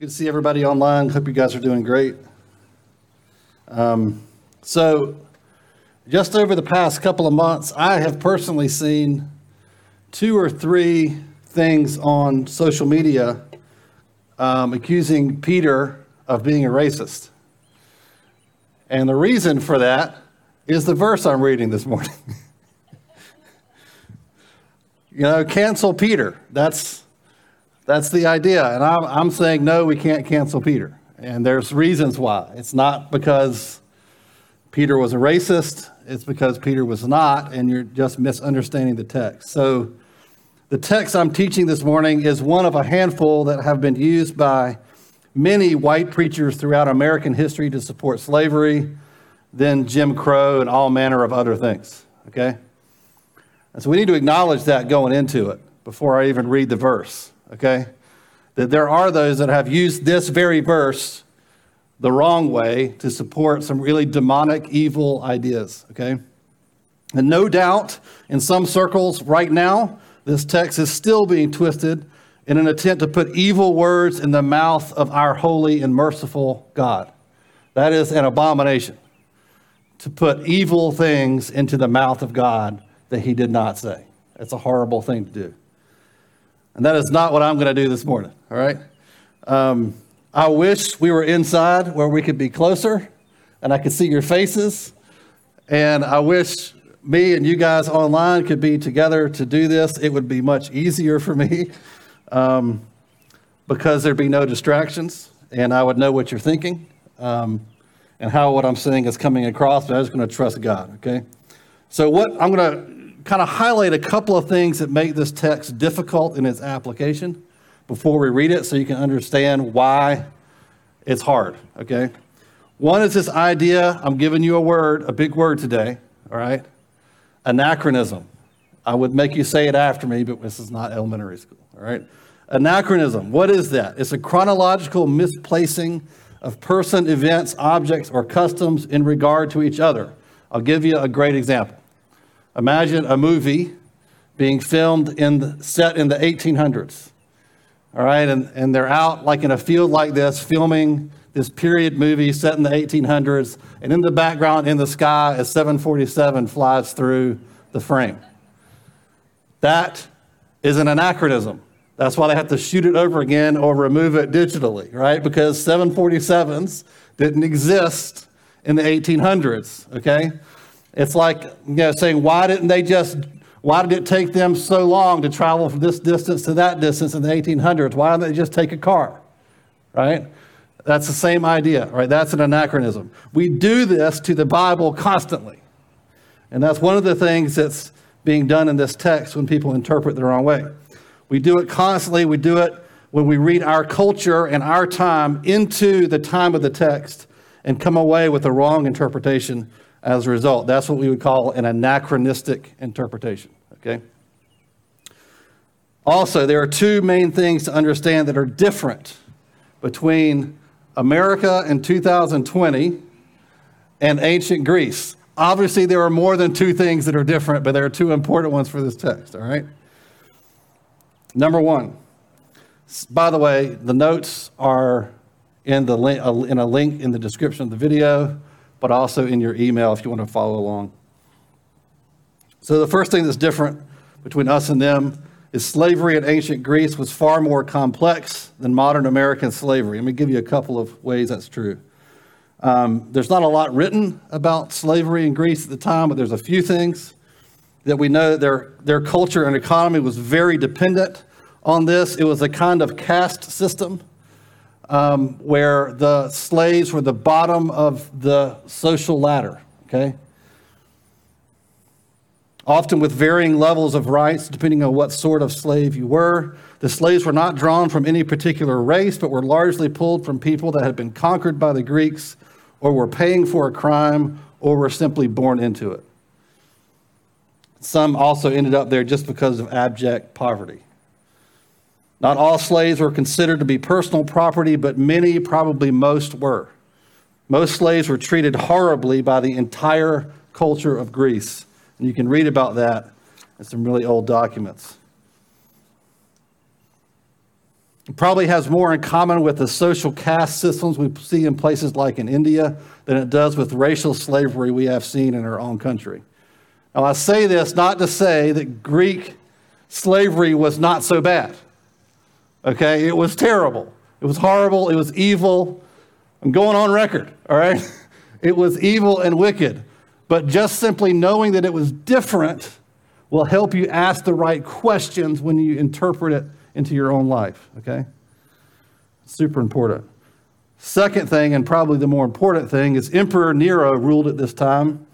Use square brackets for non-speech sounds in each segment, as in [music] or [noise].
Good to see everybody online. Hope you guys are doing great. Um, so, just over the past couple of months, I have personally seen two or three things on social media um, accusing Peter of being a racist. And the reason for that is the verse I'm reading this morning. [laughs] you know, cancel Peter. That's that's the idea. And I'm, I'm saying, no, we can't cancel Peter. And there's reasons why. It's not because Peter was a racist, it's because Peter was not, and you're just misunderstanding the text. So, the text I'm teaching this morning is one of a handful that have been used by many white preachers throughout American history to support slavery, then Jim Crow, and all manner of other things. Okay? And so we need to acknowledge that going into it before I even read the verse okay? That there are those that have used this very verse the wrong way to support some really demonic, evil ideas, okay? And no doubt, in some circles right now, this text is still being twisted in an attempt to put evil words in the mouth of our holy and merciful God. That is an abomination to put evil things into the mouth of God that he did not say. It's a horrible thing to do. And that is not what I'm going to do this morning, all right? Um, I wish we were inside where we could be closer and I could see your faces. And I wish me and you guys online could be together to do this. It would be much easier for me um, because there'd be no distractions and I would know what you're thinking um, and how what I'm saying is coming across. But I'm just going to trust God, okay? So, what I'm going to kind of highlight a couple of things that make this text difficult in its application before we read it so you can understand why it's hard, okay? One is this idea, I'm giving you a word, a big word today, all right? Anachronism. I would make you say it after me, but this is not elementary school, all right? Anachronism, what is that? It's a chronological misplacing of person, events, objects, or customs in regard to each other. I'll give you a great example. Imagine a movie being filmed in the, set in the 1800s. All right, and, and they're out like in a field like this filming this period movie set in the 1800s, and in the background in the sky, a 747 flies through the frame. That is an anachronism. That's why they have to shoot it over again or remove it digitally, right? Because 747s didn't exist in the 1800s, okay? It's like you know, saying, why didn't they just, why did it take them so long to travel from this distance to that distance in the 1800s? Why didn't they just take a car? Right? That's the same idea, right? That's an anachronism. We do this to the Bible constantly. And that's one of the things that's being done in this text when people interpret the wrong way. We do it constantly. We do it when we read our culture and our time into the time of the text and come away with the wrong interpretation as a result. That's what we would call an anachronistic interpretation, okay? Also, there are two main things to understand that are different between America in 2020 and ancient Greece. Obviously, there are more than two things that are different, but there are two important ones for this text, all right? Number one, by the way, the notes are in, the link, uh, in a link in the description of the video but also in your email if you want to follow along. So, the first thing that's different between us and them is slavery in ancient Greece was far more complex than modern American slavery. Let me give you a couple of ways that's true. Um, there's not a lot written about slavery in Greece at the time, but there's a few things that we know their, their culture and economy was very dependent on this. It was a kind of caste system um, where the slaves were the bottom of the social ladder, okay? Often with varying levels of rights, depending on what sort of slave you were. The slaves were not drawn from any particular race, but were largely pulled from people that had been conquered by the Greeks, or were paying for a crime, or were simply born into it. Some also ended up there just because of abject poverty. Not all slaves were considered to be personal property, but many, probably most, were. Most slaves were treated horribly by the entire culture of Greece. And you can read about that in some really old documents. It probably has more in common with the social caste systems we see in places like in India than it does with racial slavery we have seen in our own country. Now, I say this not to say that Greek slavery was not so bad. Okay, it was terrible. It was horrible. It was evil. I'm going on record, all right? [laughs] It was evil and wicked. But just simply knowing that it was different will help you ask the right questions when you interpret it into your own life, okay? Super important. Second thing, and probably the more important thing, is Emperor Nero ruled at this time.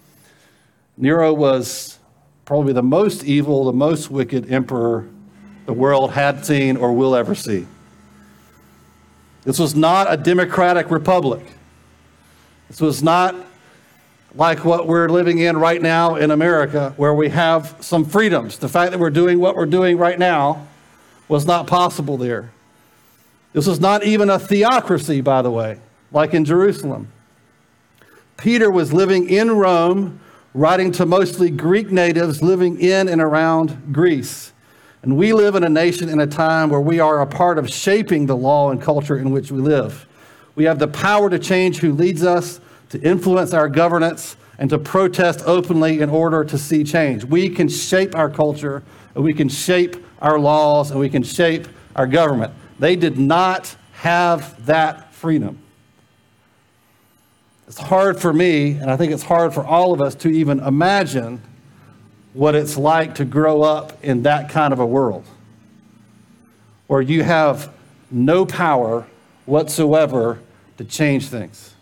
Nero was probably the most evil, the most wicked emperor the world had seen or will ever see. This was not a democratic republic. This was not like what we're living in right now in America, where we have some freedoms. The fact that we're doing what we're doing right now was not possible there. This was not even a theocracy, by the way, like in Jerusalem. Peter was living in Rome, writing to mostly Greek natives living in and around Greece. And we live in a nation in a time where we are a part of shaping the law and culture in which we live. We have the power to change who leads us, to influence our governance, and to protest openly in order to see change. We can shape our culture, and we can shape our laws, and we can shape our government. They did not have that freedom. It's hard for me, and I think it's hard for all of us to even imagine what it's like to grow up in that kind of a world where you have no power whatsoever to change things.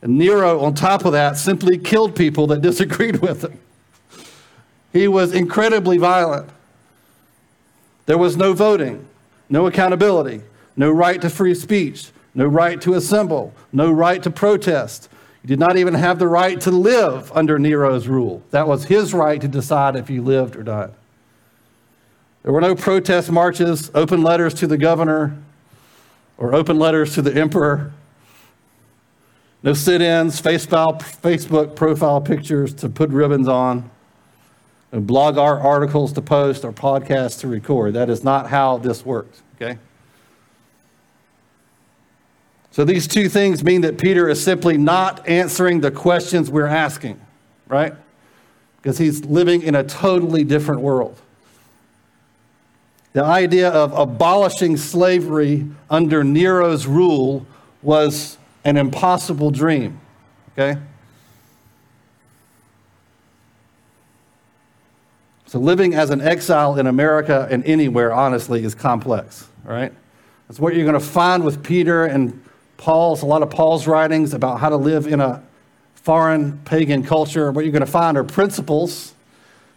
And Nero, on top of that, simply killed people that [laughs] disagreed with him. He was incredibly violent. There was no voting, no accountability, no right to free speech, no right to assemble, no right to protest. Did not even have the right to live under Nero's rule. That was his right to decide if you lived or died. There were no protest marches, open letters to the governor, or open letters to the emperor. No sit ins, Facebook profile pictures to put ribbons on, no blog art articles to post, or podcasts to record. That is not how this works, okay? So these two things mean that Peter is simply not answering the questions we're asking, right? Because he's living in a totally different world. The idea of abolishing slavery under Nero's rule was an impossible dream, okay? So living as an exile in America and anywhere, honestly, is complex, right? That's what you're going to find with Peter and Paul's, a lot of Paul's writings about how to live in a foreign pagan culture. What you're going to find are principles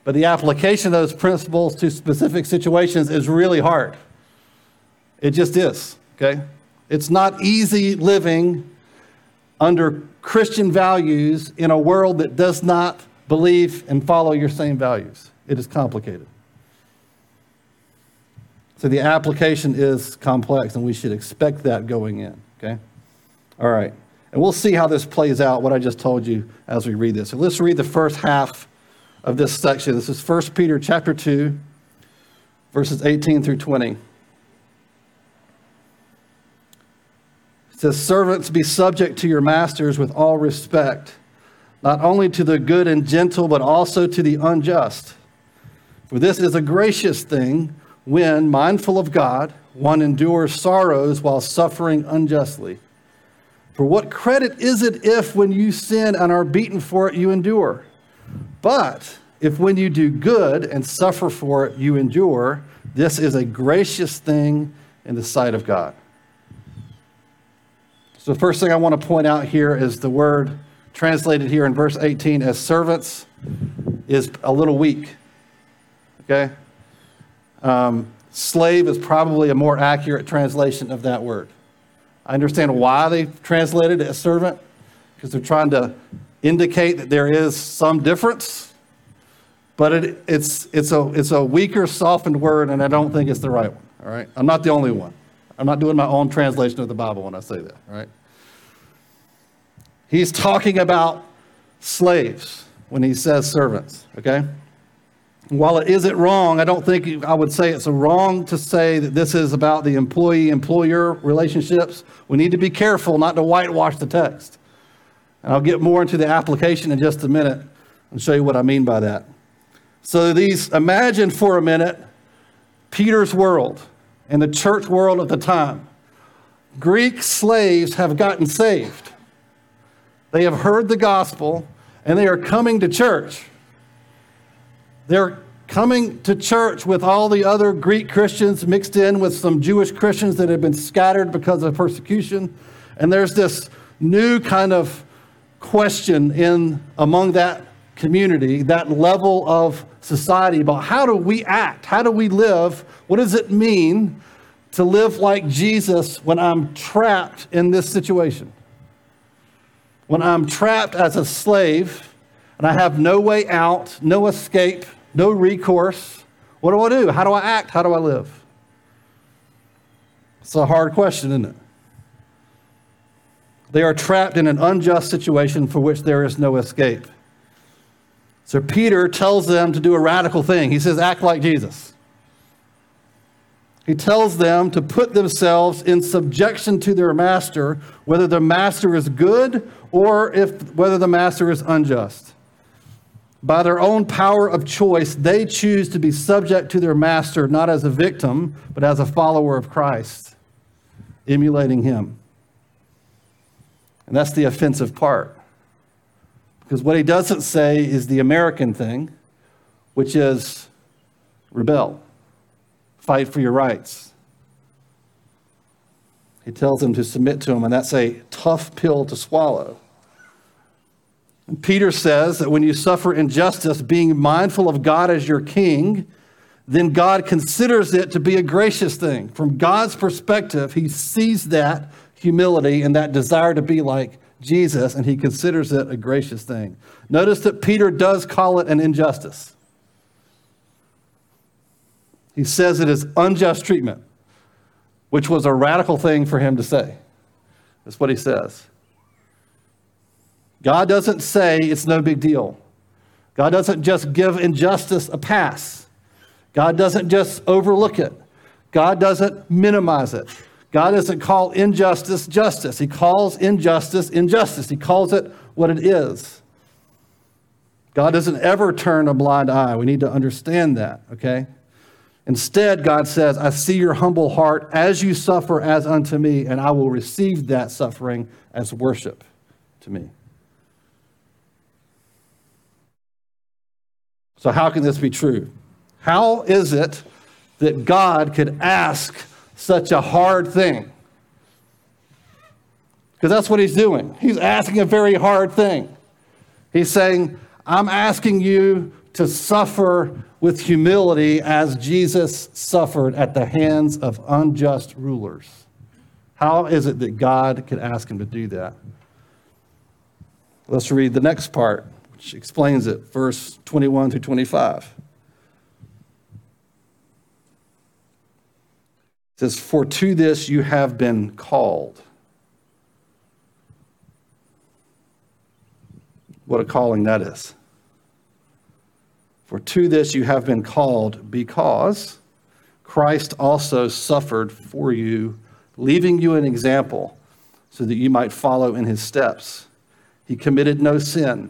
but the application of those principles to specific situations is really hard. It just is, okay? It's not easy living under Christian values in a world that does not believe and follow your same values. It is complicated. So the application is complex, and we should expect that going in, okay? All right. And we'll see how this plays out, what I just told you as we read this. So let's read the first half of this section. This is 1 Peter chapter 2, verses 18 through 20. It says, Servants, be subject to your masters with all respect, not only to the good and gentle, but also to the unjust. For this is a gracious thing when, mindful of God, one endures sorrows while suffering unjustly. For what credit is it if, when you sin and are beaten for it, you endure? But if when you do good and suffer for it, you endure, this is a gracious thing in the sight of God. So, the first thing I want to point out here is the word translated here in verse 18 as servants is a little weak. Okay? Um, slave is probably a more accurate translation of that word. I understand why they translated it as servant, because they're trying to indicate that there is some difference, but it, it's, it's, a, it's a weaker, softened word, and I don't think it's the right one. All right? I'm not the only one. I'm not doing my own translation of the Bible when I say that. All right? He's talking about slaves when he says servants, okay? While it isn't wrong, I don't think I would say it's wrong to say that this is about the employee employer relationships. We need to be careful not to whitewash the text. And I'll get more into the application in just a minute and show you what I mean by that. So, these imagine for a minute Peter's world and the church world of the time. Greek slaves have gotten saved. They have heard the gospel and they are coming to church. They're coming to church with all the other Greek Christians mixed in with some Jewish Christians that have been scattered because of persecution. And there's this new kind of question in among that community, that level of society about how do we act? How do we live? What does it mean to live like Jesus when I'm trapped in this situation? When I'm trapped as a slave and I have no way out, no escape, no recourse, what do I do? How do I act? How do I live? It's a hard question, isn't it? They are trapped in an unjust situation for which there is no escape. So Peter tells them to do a radical thing. He says, act like Jesus. He tells them to put themselves in subjection to their master, whether the master is good or if, whether the master is unjust. By their own power of choice, they choose to be subject to their master, not as a victim, but as a follower of Christ, emulating him. And that's the offensive part. Because what he doesn't say is the American thing, which is rebel, fight for your rights. He tells them to submit to him, and that's a tough pill to swallow. Peter says that when you suffer injustice, being mindful of God as your king, then God considers it to be a gracious thing. From God's perspective, he sees that humility and that desire to be like Jesus, and he considers it a gracious thing. Notice that Peter does call it an injustice. He says it is unjust treatment, which was a radical thing for him to say. That's what he says. God doesn't say it's no big deal. God doesn't just give injustice a pass. God doesn't just overlook it. God doesn't minimize it. God doesn't call injustice justice. He calls injustice injustice. He calls it what it is. God doesn't ever turn a blind eye. We need to understand that, okay? Instead, God says, I see your humble heart as you suffer as unto me, and I will receive that suffering as worship to me. So, how can this be true? How is it that God could ask such a hard thing? Because that's what he's doing. He's asking a very hard thing. He's saying, I'm asking you to suffer with humility as Jesus suffered at the hands of unjust rulers. How is it that God could ask him to do that? Let's read the next part, which explains it, verse 21 through 25. says, For to this you have been called. What a calling that is. For to this you have been called because Christ also suffered for you, leaving you an example so that you might follow in his steps. He committed no sin,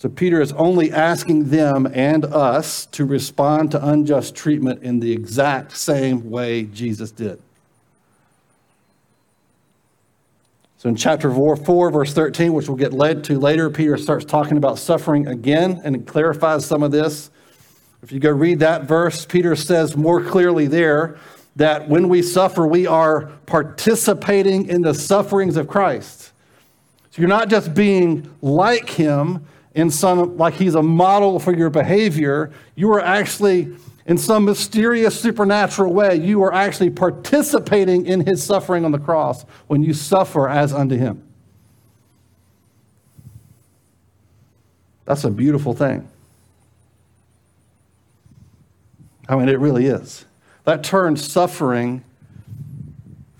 So Peter is only asking them and us to respond to unjust treatment in the exact same way Jesus did. So in chapter 4, 4, verse 13, which we'll get led to later, Peter starts talking about suffering again and clarifies some of this. If you go read that verse, Peter says more clearly there that when we suffer, we are participating in the sufferings of Christ. So you're not just being like him, in some, like he's a model for your behavior. You are actually, in some mysterious supernatural way, you are actually participating in his suffering on the cross when you suffer as unto him. That's a beautiful thing. I mean, it really is. That turns suffering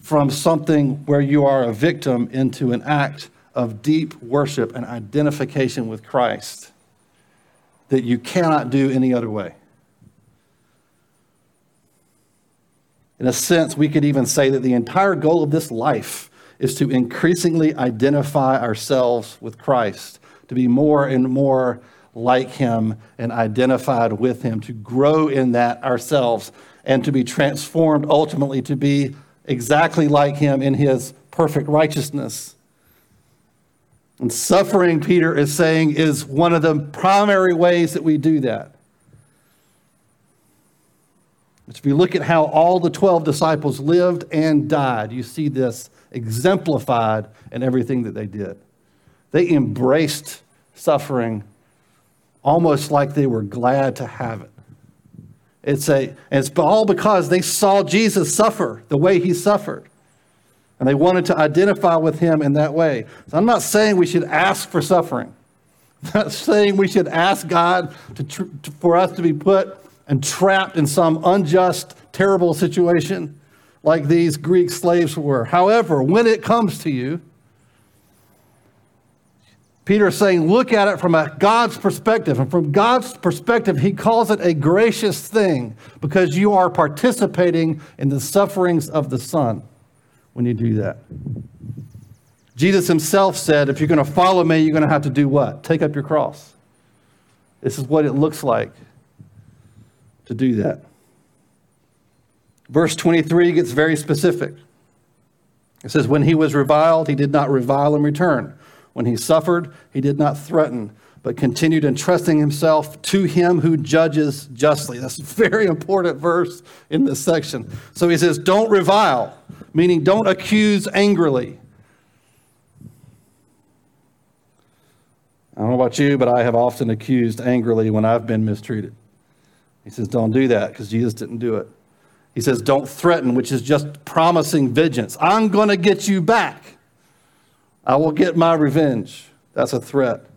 from something where you are a victim into an act of deep worship and identification with Christ that you cannot do any other way. In a sense, we could even say that the entire goal of this life is to increasingly identify ourselves with Christ, to be more and more like him and identified with him, to grow in that ourselves, and to be transformed ultimately to be exactly like him in his perfect righteousness. And suffering, Peter is saying, is one of the primary ways that we do that. If you look at how all the 12 disciples lived and died, you see this exemplified in everything that they did. They embraced suffering almost like they were glad to have it. It's, a, it's all because they saw Jesus suffer the way he suffered. And they wanted to identify with him in that way. So I'm not saying we should ask for suffering. [laughs] I'm not saying we should ask God to, to, for us to be put and trapped in some unjust, terrible situation like these Greek slaves were. However, when it comes to you, Peter is saying, look at it from a God's perspective. And from God's perspective, he calls it a gracious thing because you are participating in the sufferings of the Son when you do that. Jesus himself said, if you're going to follow me, you're going to have to do what? Take up your cross. This is what it looks like to do that. Verse 23 gets very specific. It says, When he was reviled, he did not revile in return. When he suffered, he did not threaten, but continued entrusting himself to him who judges justly. That's a very important verse in this section. So he says, Don't revile, meaning don't accuse angrily. I don't know about you, but I have often accused angrily when I've been mistreated. He says, Don't do that because Jesus didn't do it. He says, Don't threaten, which is just promising vengeance. I'm going to get you back. I will get my revenge. That's a threat.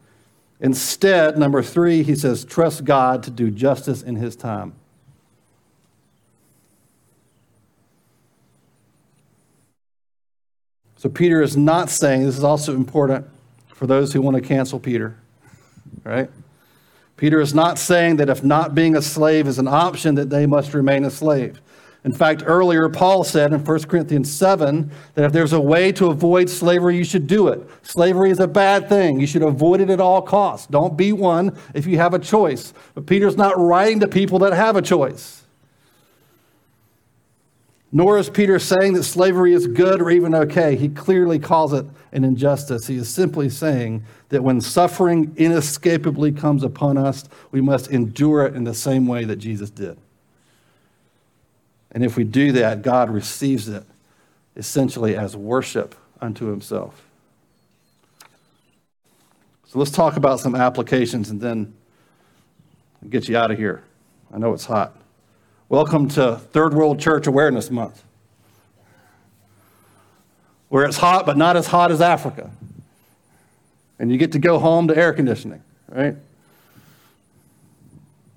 Instead, number three, he says, trust God to do justice in his time. So Peter is not saying, this is also important for those who want to cancel Peter, right? Peter is not saying that if not being a slave is an option, that they must remain a slave. In fact, earlier, Paul said in 1 Corinthians 7 that if there's a way to avoid slavery, you should do it. Slavery is a bad thing. You should avoid it at all costs. Don't be one if you have a choice. But Peter's not writing to people that have a choice. Nor is Peter saying that slavery is good or even okay. He clearly calls it an injustice. He is simply saying that when suffering inescapably comes upon us, we must endure it in the same way that Jesus did. And if we do that, God receives it essentially as worship unto himself. So let's talk about some applications and then I'll get you out of here. I know it's hot. Welcome to Third World Church Awareness Month, where it's hot, but not as hot as Africa. And you get to go home to air conditioning, right?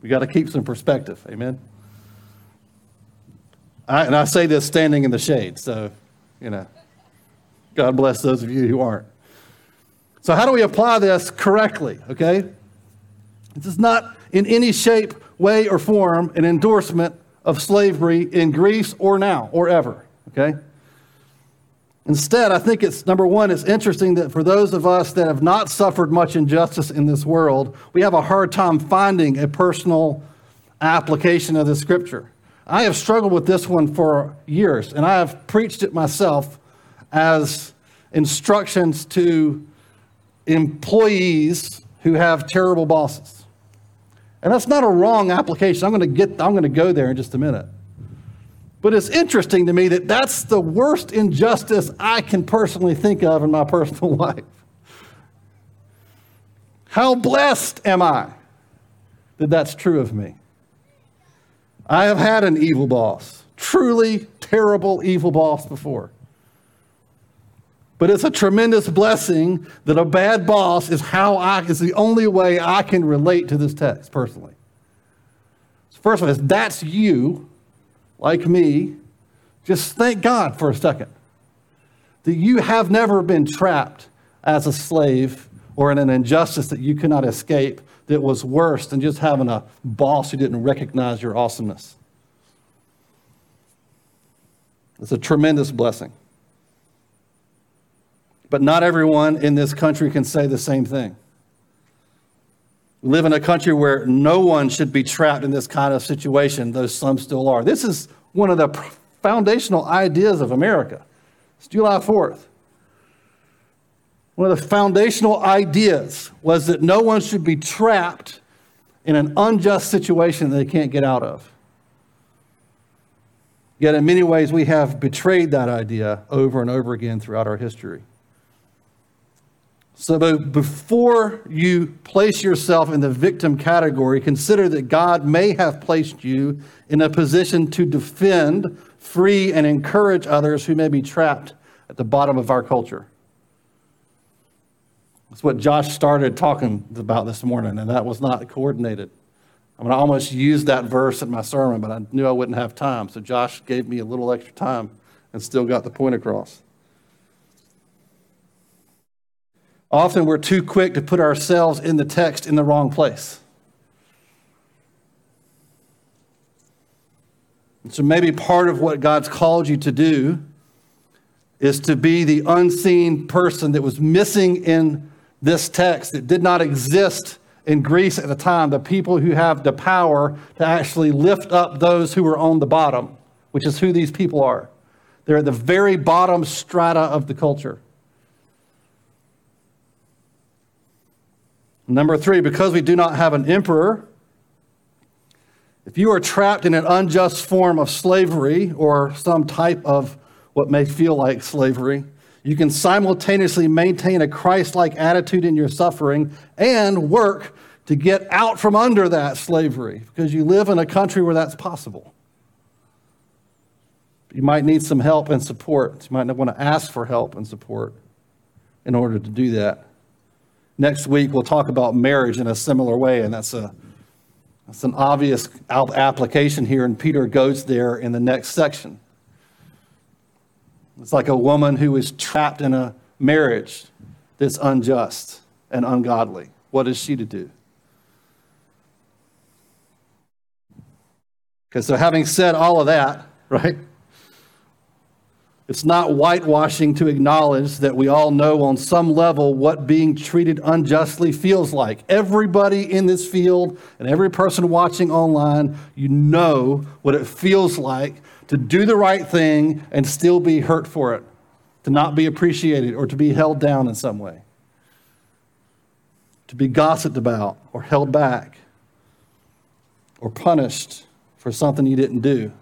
We got to keep some perspective. Amen. I, and I say this standing in the shade, so, you know, God bless those of you who aren't. So, how do we apply this correctly? Okay? This is not in any shape, way, or form an endorsement of slavery in Greece or now or ever. Okay? Instead, I think it's number one, it's interesting that for those of us that have not suffered much injustice in this world, we have a hard time finding a personal application of the scripture. I have struggled with this one for years, and I have preached it myself as instructions to employees who have terrible bosses. And that's not a wrong application. I'm going to get I'm going to go there in just a minute. But it's interesting to me that that's the worst injustice I can personally think of in my [laughs] personal life. How blessed am I that that's true of me? I have had an evil boss, truly terrible evil boss before. But it's a tremendous blessing that a bad boss is how I is the only way I can relate to this text personally. So first of all, if that's you, like me, just thank God for a second that you have never been trapped as a slave or in an injustice that you cannot escape that was worse than just having a boss who didn't recognize your awesomeness. It's a tremendous blessing. But not everyone in this country can say the same thing. We live in a country where no one should be trapped in this kind of situation, though some still are. This is one of the foundational ideas of America. It's July 4th. One of the foundational ideas was that no one should be trapped in an unjust situation that they can't get out of. Yet, in many ways, we have betrayed that idea over and over again throughout our history. So, before you place yourself in the victim category, consider that God may have placed you in a position to defend, free, and encourage others who may be trapped at the bottom of our culture. That's what Josh started talking about this morning, and that was not coordinated. I'm going to almost use that verse in my sermon, but I knew I wouldn't have time. So Josh gave me a little extra time and still got the point across. Often we're too quick to put ourselves in the text in the wrong place. And so maybe part of what God's called you to do is to be the unseen person that was missing in this text that did not exist in Greece at the time, the people who have the power to actually lift up those who are on the bottom, which is who these people are. They're at the very bottom strata of the culture. Number three, because we do not have an emperor, if you are trapped in an unjust form of slavery or some type of what may feel like slavery, you can simultaneously maintain a Christ like attitude in your suffering and work to get out from under that slavery because you live in a country where that's possible. You might need some help and support. You might want to ask for help and support in order to do that. Next week, we'll talk about marriage in a similar way, and that's, a, that's an obvious application here, and Peter goes there in the next section. It's like a woman who is trapped in a marriage that's unjust and ungodly. What is she to do? Okay, so having said all of that, right? It's not whitewashing to acknowledge that we all know on some level what being treated unjustly feels like. Everybody in this field and every person watching online, you know what it feels like to do the right thing and still be hurt for it, to not be appreciated or to be held down in some way, to be gossiped about or held back or punished for something you didn't do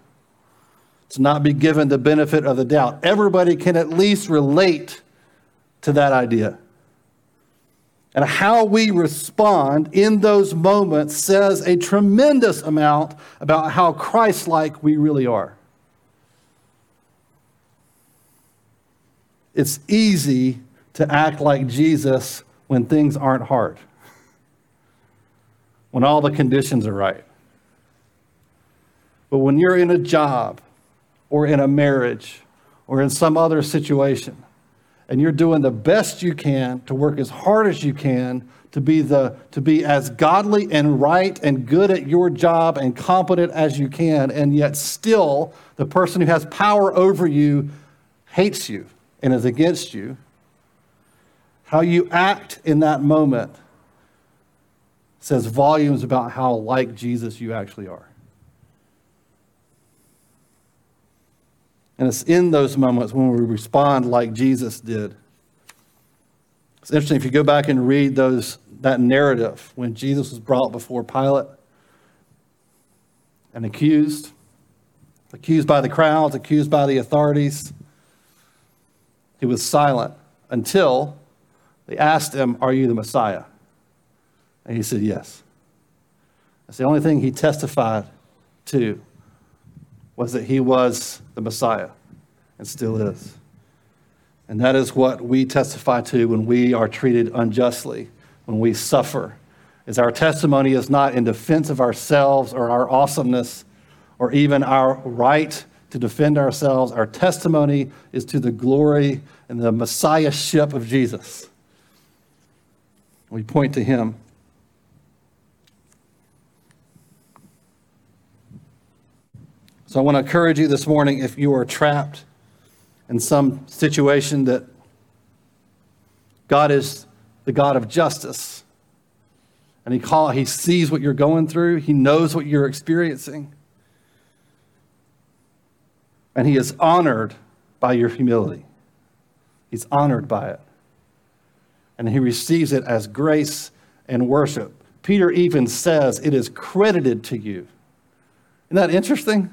to not be given the benefit of the doubt. Everybody can at least relate to that idea. And how we respond in those moments says a tremendous amount about how Christ like we really are. It's easy to act like Jesus when things aren't hard, when all the conditions are right. But when you're in a job or in a marriage or in some other situation. And you're doing the best you can to work as hard as you can to be, the, to be as godly and right and good at your job and competent as you can, and yet still the person who has power over you hates you and is against you. How you act in that moment says volumes about how like Jesus you actually are. And it's in those moments when we respond like Jesus did. It's interesting if you go back and read those that narrative when Jesus was brought before Pilate and accused, accused by the crowds, accused by the authorities. He was silent until they asked him, Are you the Messiah? And he said, Yes. That's the only thing he testified to was that he was the Messiah and still is. And that is what we testify to when we are treated unjustly, when we suffer. Is our testimony is not in defense of ourselves or our awesomeness or even our right to defend ourselves. Our testimony is to the glory and the messiahship of Jesus. We point to him. So I want to encourage you this morning if you are trapped in some situation that God is the God of justice and he call he sees what you're going through, he knows what you're experiencing. And he is honored by your humility. He's honored by it. And he receives it as grace and worship. Peter even says it is credited to you. Isn't that interesting?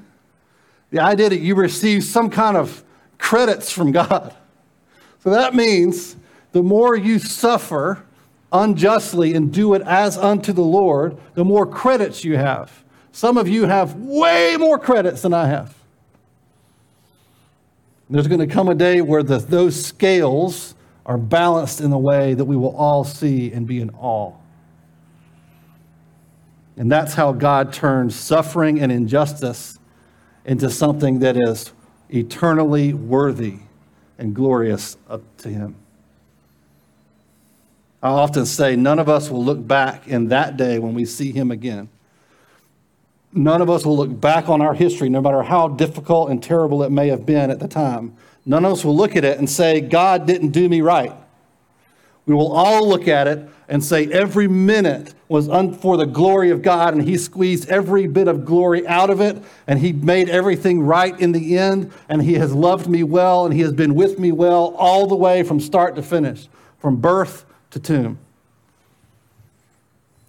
The idea that you receive some kind of credits from God. So that means the more you suffer unjustly and do it as unto the Lord, the more credits you have. Some of you have way more credits than I have. There's going to come a day where the, those scales are balanced in the way that we will all see and be in awe. And that's how God turns suffering and injustice into something that is eternally worthy and glorious to Him. I often say, none of us will look back in that day when we see Him again. None of us will look back on our history, no matter how difficult and terrible it may have been at the time. None of us will look at it and say, God didn't do me right. We will all look at it and say every minute was for the glory of God, and He squeezed every bit of glory out of it, and He made everything right in the end, and He has loved me well, and He has been with me well all the way from start to finish, from birth to tomb.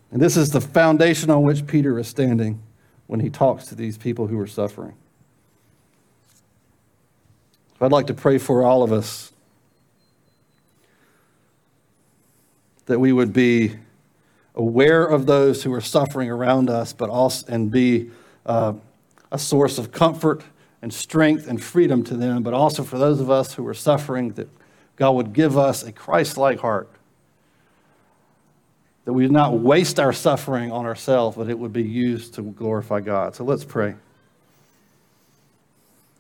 And this is the foundation on which Peter is standing when he talks to these people who are suffering. I'd like to pray for all of us that we would be aware of those who are suffering around us, but also and be uh, a source of comfort and strength and freedom to them, but also for those of us who are suffering, that God would give us a Christ like heart. That we would not waste our suffering on ourselves, but it would be used to glorify God. So let's pray.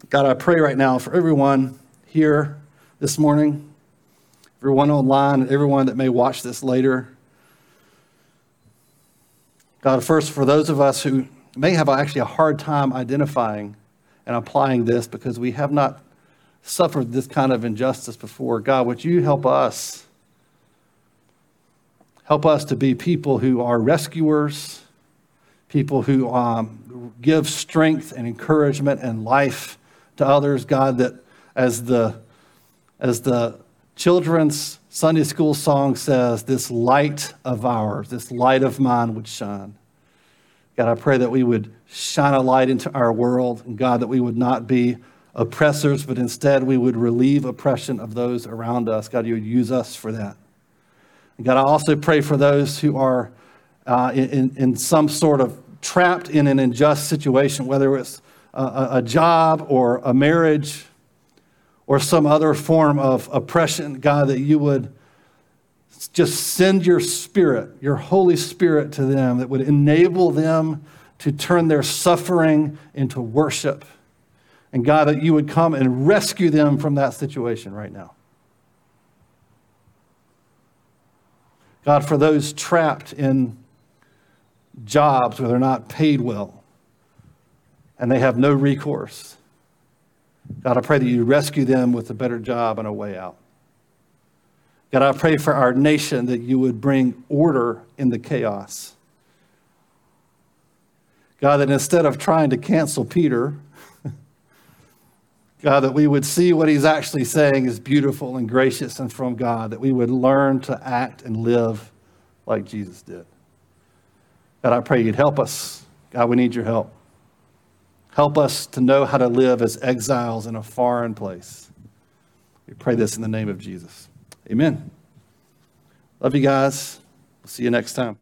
God, I pray right now for everyone here this morning everyone online, and everyone that may watch this later. God, first, for those of us who may have actually a hard time identifying and applying this because we have not suffered this kind of injustice before, God, would you help us? Help us to be people who are rescuers, people who um, give strength and encouragement and life to others, God, that as the as the children's Sunday school song says, This light of ours, this light of mine would shine. God, I pray that we would shine a light into our world, and God, that we would not be oppressors, but instead we would relieve oppression of those around us. God, you would use us for that. And God, I also pray for those who are uh, in, in some sort of trapped in an unjust situation, whether it's a, a job or a marriage or some other form of oppression, God, that you would just send your spirit, your Holy Spirit to them that would enable them to turn their suffering into worship. And God, that you would come and rescue them from that situation right now. God, for those trapped in jobs where they're not paid well and they have no recourse. God, I pray that you rescue them with a better job and a way out. God, I pray for our nation that you would bring order in the chaos. God, that instead of trying to cancel Peter, God, that we would see what he's actually saying is beautiful and gracious and from God, that we would learn to act and live like Jesus did. God, I pray you'd help us. God, we need your help. Help us to know how to live as exiles in a foreign place. We pray this in the name of Jesus. Amen. Love you guys. We'll see you next time.